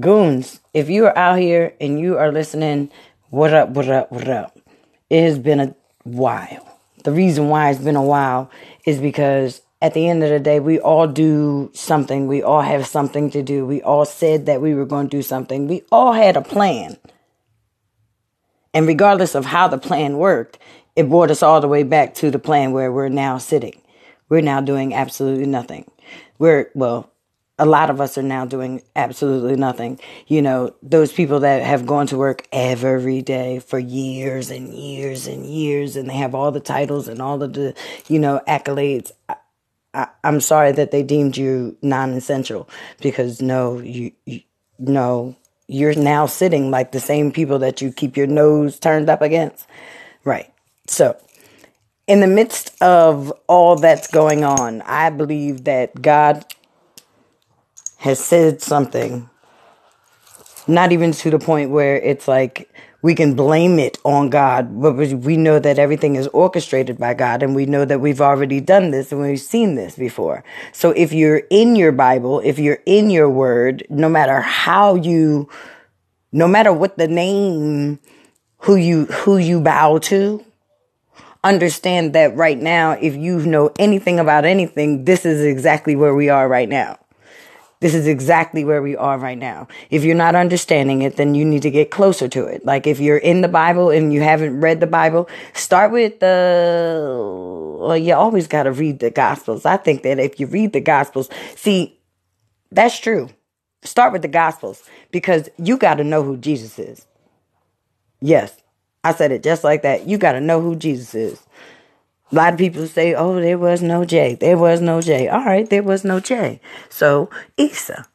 Goons, if you are out here and you are listening, what up, what up, what up? It has been a while. The reason why it's been a while is because at the end of the day, we all do something. We all have something to do. We all said that we were going to do something. We all had a plan. And regardless of how the plan worked, it brought us all the way back to the plan where we're now sitting. We're now doing absolutely nothing. We're, well, a lot of us are now doing absolutely nothing. You know, those people that have gone to work every day for years and years and years and they have all the titles and all of the, you know, accolades. I, am sorry that they deemed you non-essential because no, you, you no, you're now sitting like the same people that you keep your nose turned up against. Right. So, in the midst of all that's going on, I believe that God has said something, not even to the point where it's like we can blame it on God, but we know that everything is orchestrated by God and we know that we've already done this and we've seen this before. So if you're in your Bible, if you're in your word, no matter how you, no matter what the name who you, who you bow to, understand that right now, if you know anything about anything, this is exactly where we are right now. This is exactly where we are right now. If you're not understanding it, then you need to get closer to it. Like if you're in the Bible and you haven't read the Bible, start with the, well, you always got to read the Gospels. I think that if you read the Gospels, see, that's true. Start with the Gospels because you got to know who Jesus is. Yes, I said it just like that. You got to know who Jesus is. A lot of people say, oh, there was no J. There was no J. All right, there was no J. So, Isa.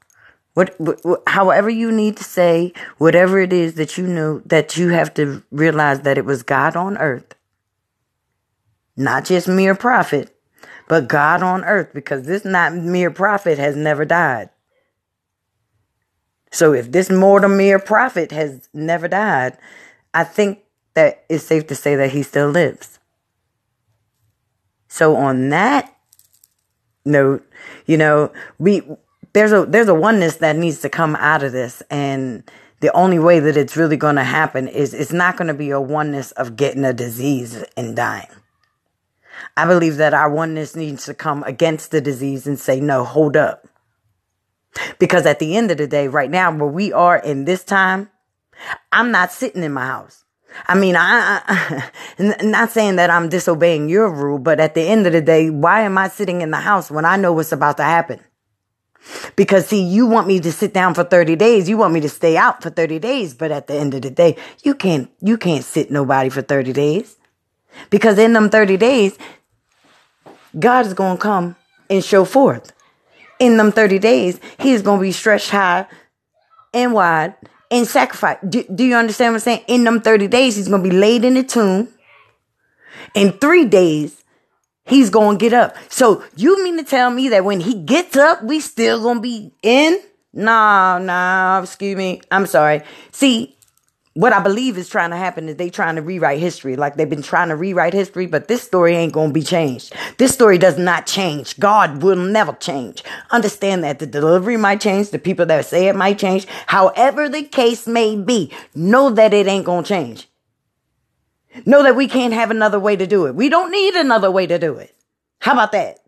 What, what, however you need to say, whatever it is that you know, that you have to realize that it was God on earth. Not just mere prophet, but God on earth, because this not mere prophet has never died. So if this mortal mere prophet has never died, I think that it's safe to say that he still lives. So on that note, you know, we there's a there's a oneness that needs to come out of this and the only way that it's really going to happen is it's not going to be a oneness of getting a disease and dying. I believe that our oneness needs to come against the disease and say, no, hold up. Because at the end of the day, right now, where we are in this time, I'm not sitting in my house. I mean, I, I not saying that I'm disobeying your rule, but at the end of the day, why am I sitting in the house when I know what's about to happen? Because see, you want me to sit down for 30 days. You want me to stay out for 30 days. But at the end of the day, you can't, you can't sit nobody for 30 days. Because in them 30 days, God is going to come and show forth. In them 30 days, He's going to be stretched high and wide and sacrifice. Do, do you understand what I'm saying? In them 30 days, he's going to be laid in the tomb. In three days, he's going to get up. So you mean to tell me that when he gets up, we still going to be in? Nah, nah, excuse me. I'm sorry. See, what I believe is trying to happen is they trying to rewrite history. Like they've been trying to rewrite history, but this story ain't going to be changed. This story does not change. God will never change. Understand that the delivery might change. The people that say it might change. However the case may be, know that it ain't going to change. Know that we can't have another way to do it. We don't need another way to do it. How about that?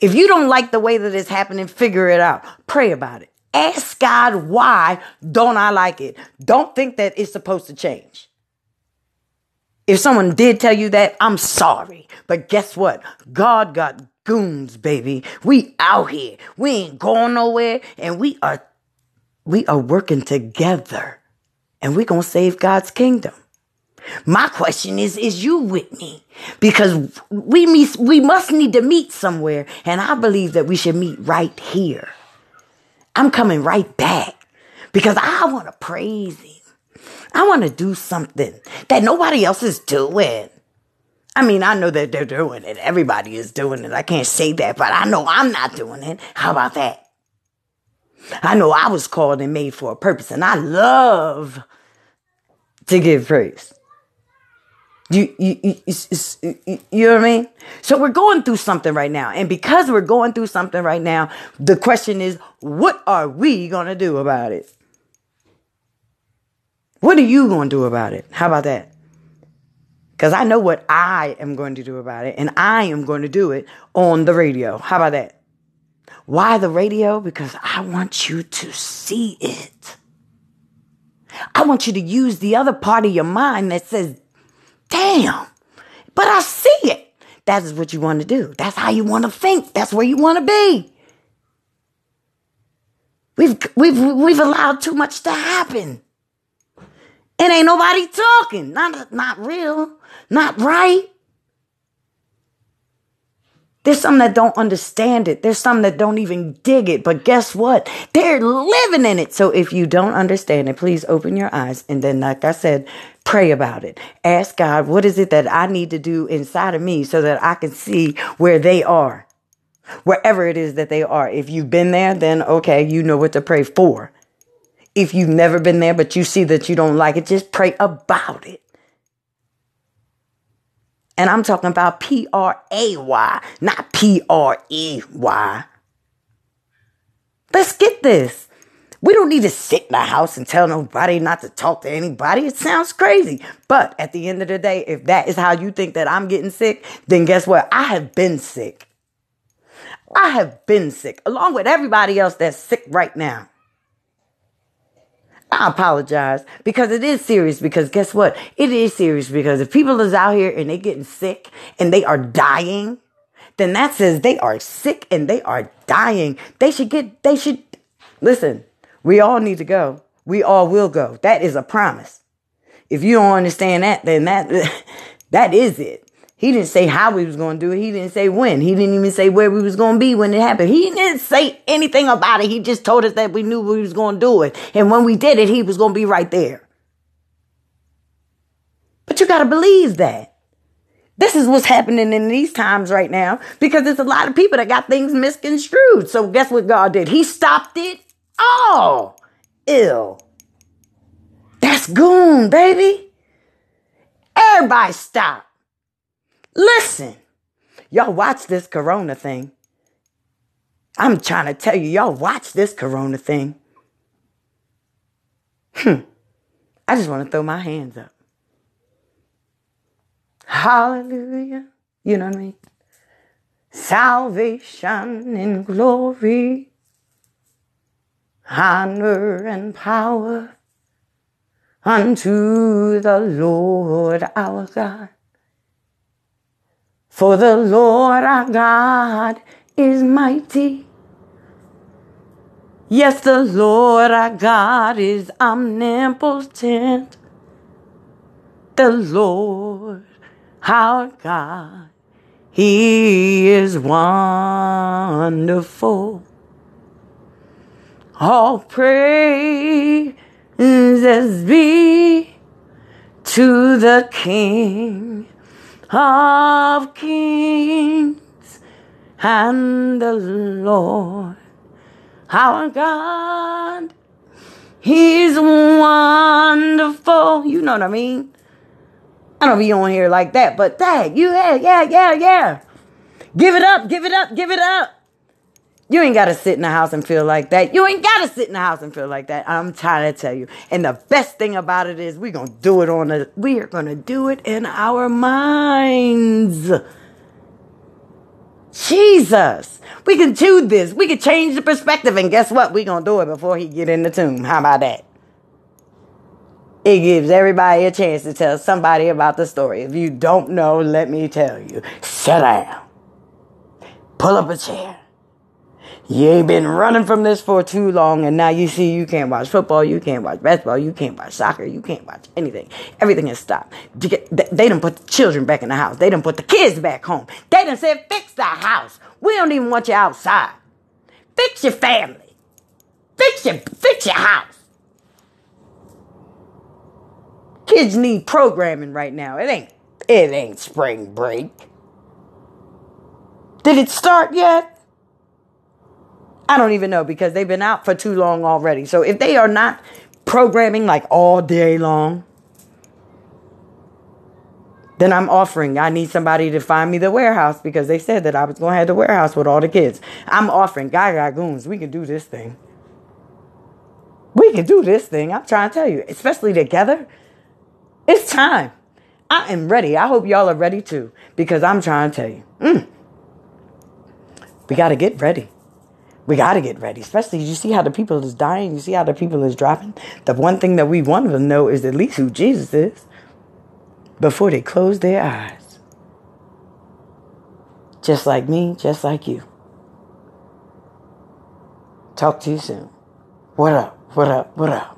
If you don't like the way that it's happening, figure it out. Pray about it. Ask God, why don't I like it? Don't think that it's supposed to change. If someone did tell you that, I'm sorry. But guess what? God got goons, baby. We out here. We ain't going nowhere and we are we are working together. And we're going to save God's kingdom. My question is, is you with me? Because we meet, we must need to meet somewhere. And I believe that we should meet right here. I'm coming right back because I want to praise him. I want to do something that nobody else is doing. I mean, I know that they're doing it. Everybody is doing it. I can't say that, but I know I'm not doing it. How about that? I know I was called and made for a purpose, and I love to give praise. You, you, you, you, you know what I mean? So we're going through something right now. And because we're going through something right now, the question is, what are we going to do about it? What are you going to do about it? How about that? Because I know what I am going to do about it, and I am going to do it on the radio. How about that? Why the radio? Because I want you to see it. I want you to use the other part of your mind that says, damn, but I see it. That is what you want to do. That's how you want to think. That's where you want to be. We've, we've, we've allowed too much to happen. And ain't nobody talking. Not, not real. Not right. There's some that don't understand it. There's some that don't even dig it. But guess what? They're living in it. So if you don't understand it, please open your eyes. And then, like I said, pray about it. Ask God, what is it that I need to do inside of me so that I can see where they are? Wherever it is that they are. If you've been there, then okay, you know what to pray for. If you've never been there, but you see that you don't like it, just pray about it. And I'm talking about P R A Y, not P R E Y. Let's get this. We don't need to sit in the house and tell nobody not to talk to anybody. It sounds crazy. But at the end of the day, if that is how you think that I'm getting sick, then guess what? I have been sick. I have been sick along with everybody else that's sick right now. I apologize because it is serious because guess what? It is serious because if people is out here and they getting sick and they are dying, then that says they are sick and they are dying. They should get, they should, listen, we all need to go. We all will go. That is a promise. If you don't understand that, then that, that is it. He didn't say how we was going to do it. He didn't say when. He didn't even say where we was going to be when it happened. He didn't say anything about it. He just told us that we knew we was going to do it. And when we did it, he was going to be right there. But you got to believe that. This is what's happening in these times right now because there's a lot of people that got things misconstrued. So guess what God did? He stopped it all. Ill. That's goon, baby. Everybody stop. Listen, y'all watch this corona thing. I'm trying to tell you, y'all watch this corona thing. Hmm. I just want to throw my hands up. Hallelujah. You know what I mean? Salvation and glory, honor and power unto the Lord our God. For the Lord our God is mighty. Yes, the Lord our God is omnipotent. The Lord our God, He is wonderful. All praises be to the King of kings and the Lord our God. He's wonderful. You know what I mean? I don't be on here like that, but that, you, yeah, yeah, yeah, yeah. Give it up, give it up, give it up. You ain't got to sit in the house and feel like that. You ain't got to sit in the house and feel like that. I'm trying to tell you. And the best thing about it is we're going to do it on the, we are going to do it in our minds. Jesus. We can do this. We can change the perspective. And guess what? We're going to do it before he get in the tomb. How about that? It gives everybody a chance to tell somebody about the story. If you don't know, let me tell you. Sit down. Pull up a chair you ain't been running from this for too long, and now you see you can't watch football, you can't watch basketball, you can't watch soccer, you can't watch anything. Everything has stopped. They done put the children back in the house. They done put the kids back home. They done said, fix the house. We don't even want you outside. Fix your family. Fix your, fix your house. Kids need programming right now. It ain't, it ain't spring break. Did it start yet? I don't even know because they've been out for too long already. So if they are not programming like all day long, Then I'm offering. I need somebody to find me the warehouse because they said that I was going to have the warehouse with all the kids. I'm offering. Gaga goons. We can do this thing. We can do this thing. I'm trying to tell you, especially together. It's time. I am ready. I hope y'all are ready too because I'm trying to tell you. Mm, we got to get ready. We got to get ready, especially you see how the people is dying. You see how the people is dropping. The one thing that we want them to know is at least who Jesus is before they close their eyes. Just like me, just like you. Talk to you soon. What up? What up? What up?